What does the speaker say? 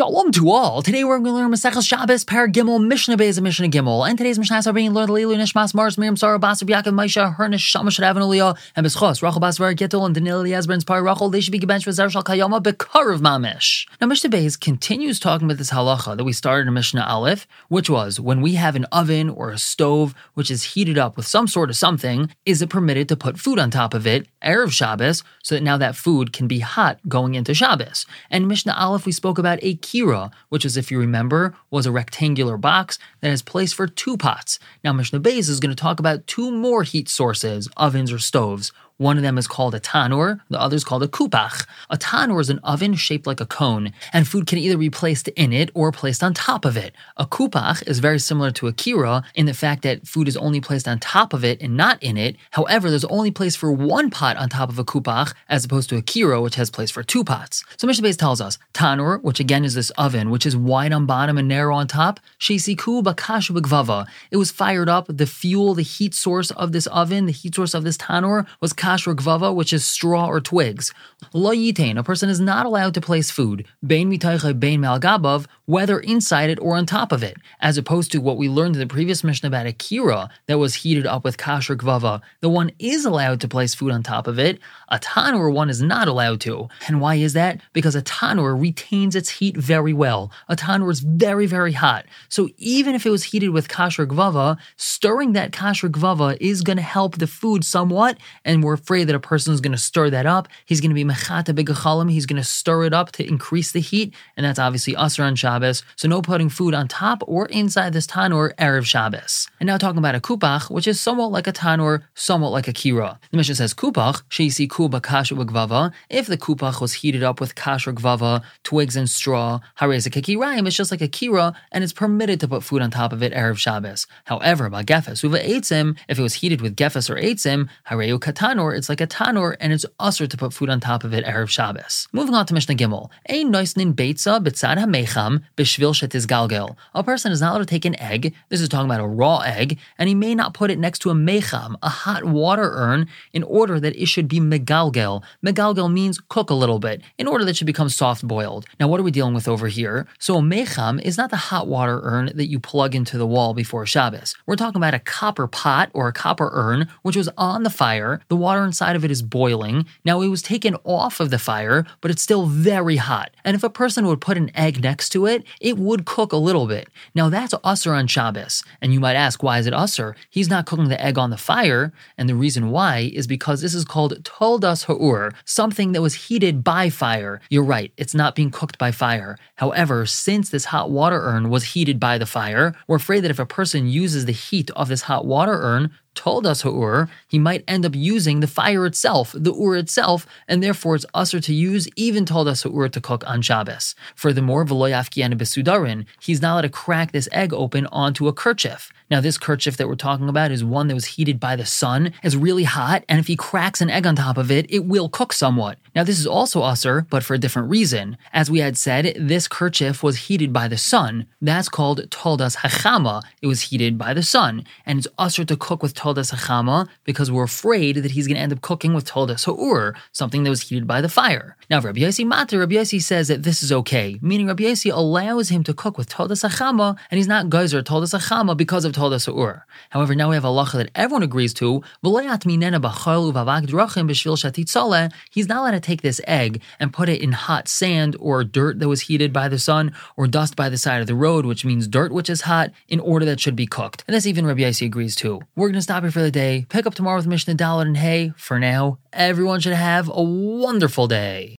Shalom to all. Today we're going to learn Maseches Shabbos, Par Gimel, Mishnah Beis, and Mishnah Gimel. And today's Mishnah are being learned Leilu Nishmas Mars Miriam Sarah Basar Yaakov Maisha Hernish Shamash Ravan Aliyah and Beschos Rachel Basvar Gittel and Daniel Yazbrin's Par Rachel. They should be gebenched with Shal Kayama Bekar of Mamish. Now Mishnah Beis continues talking about this halacha that we started in Mishnah Aleph, which was when we have an oven or a stove which is heated up with some sort of something, is it permitted to put food on top of it erev Shabbos so that now that food can be hot going into Shabbos? And Mishnah Aleph we spoke about a kira, which is, if you remember, was a rectangular box that has place for two pots. Now, Mishnah Beis is going to talk about two more heat sources, ovens or stoves. One of them is called a tanur, the other is called a kupach. A tanur is an oven shaped like a cone, and food can either be placed in it or placed on top of it. A kupach is very similar to a kira in the fact that food is only placed on top of it and not in it. However, there's only place for one pot on top of a kupach as opposed to a kira, which has place for two pots. So Mishnah Beis tells us tanur, which again is this oven, which is wide on bottom and narrow on top. Shesiku bakashu b'gvava. It was fired up. The fuel, the heat source of this oven, the heat source of this tanur was gvava, which is straw or twigs. Lo yitain, a person is not allowed to place food, bein mitaycha bein malgabav, whether inside it or on top of it, as opposed to what we learned in the previous Mishnah about a kira that was heated up with gvava. The one is allowed to place food on top of it. A tanur one is not allowed to. And why is that? Because a tanur retains its heat very well. A tanur is very, very hot. So even if it was heated with gvava, stirring that gvava is going to help the food somewhat, and we're afraid that a person is going to stir that up. He's going to be mechata begachalim. He's going to stir it up to increase the heat, and that's obviously assur on Shabbos. So no putting food on top or inside this tanur erev Shabbos. And now talking about a kupach, which is somewhat like a tanur, somewhat like a kira. The Mishnah says kupach sheisi kuba kasher gvava. If the kupach was heated up with kasher gvava, twigs and straw, hareza kekirayim, it's just like a kira, and it's permitted to put food on top of it erev Shabbos. However, by gefes uva eitzim, if it was heated with gefes or eitzim, hareu it's like a tanur, and it's assur to put food on top of it erev Shabbos. Moving on to Mishnah Gimel, ein noisnin beitza bitzad hamecham bishvil shetiz galgel. A person is not allowed to take an egg. This is talking about a raw egg, and he may not put it next to a mecham, a hot water urn, in order that it should be megalgel. Megalgel means cook a little bit, in order that it should become soft boiled. Now, what are we dealing with over here? So a mecham is not the hot water urn that you plug into the wall before Shabbos. We're talking about a copper pot or a copper urn, which was on the fire. The water inside of it is boiling. Now, it was taken off of the fire, but it's still very hot. And if a person would put an egg next to it, it would cook a little bit. Now, that's assur on Shabbos. And you might ask, why is it assur? He's not cooking the egg on the fire. And the reason why is because this is called toldas ha'ur, something that was heated by fire. You're right, it's not being cooked by fire. However, since this hot water urn was heated by the fire, we're afraid that if a person uses the heat of this hot water urn toldas ha'ur, he might end up using the fire itself, the ur itself, and therefore it's assur to use even toldas ha'ur to cook on Shabbos. Furthermore, v'loyafkiana besudarin, he's not allowed to crack this egg open onto a kerchief. Now, this kerchief that we're talking about is one that was heated by the sun, it's really hot, and if he cracks an egg on top of it, it will cook somewhat. Now, this is also assur, but for a different reason. As we had said, this kerchief was heated by the sun. That's called toldas hachama. It was heated by the sun, and it's assur to cook with toldas hachama because we're afraid that he's going to end up cooking with toldas ha'ur, something that was heated by the fire. Now, Rabbi Yossi matir, Rabbi Yossi says that this is okay, meaning Rabbi Yossi allows him to cook with toldas hachama, and he's not geyser toldas hachama because of toldas ha'ur. However, now we have a lacha that everyone agrees to. He's not allowed to take this egg and put it in hot sand or dirt that was heated by the sun or dust by the side of the road, which means dirt which is hot, in order that should be cooked. And this even Rabbi Yossi agrees to. We're going to stop here for the day. Pick up tomorrow with Mishnah Daled and Hey. For now, everyone should have a wonderful day.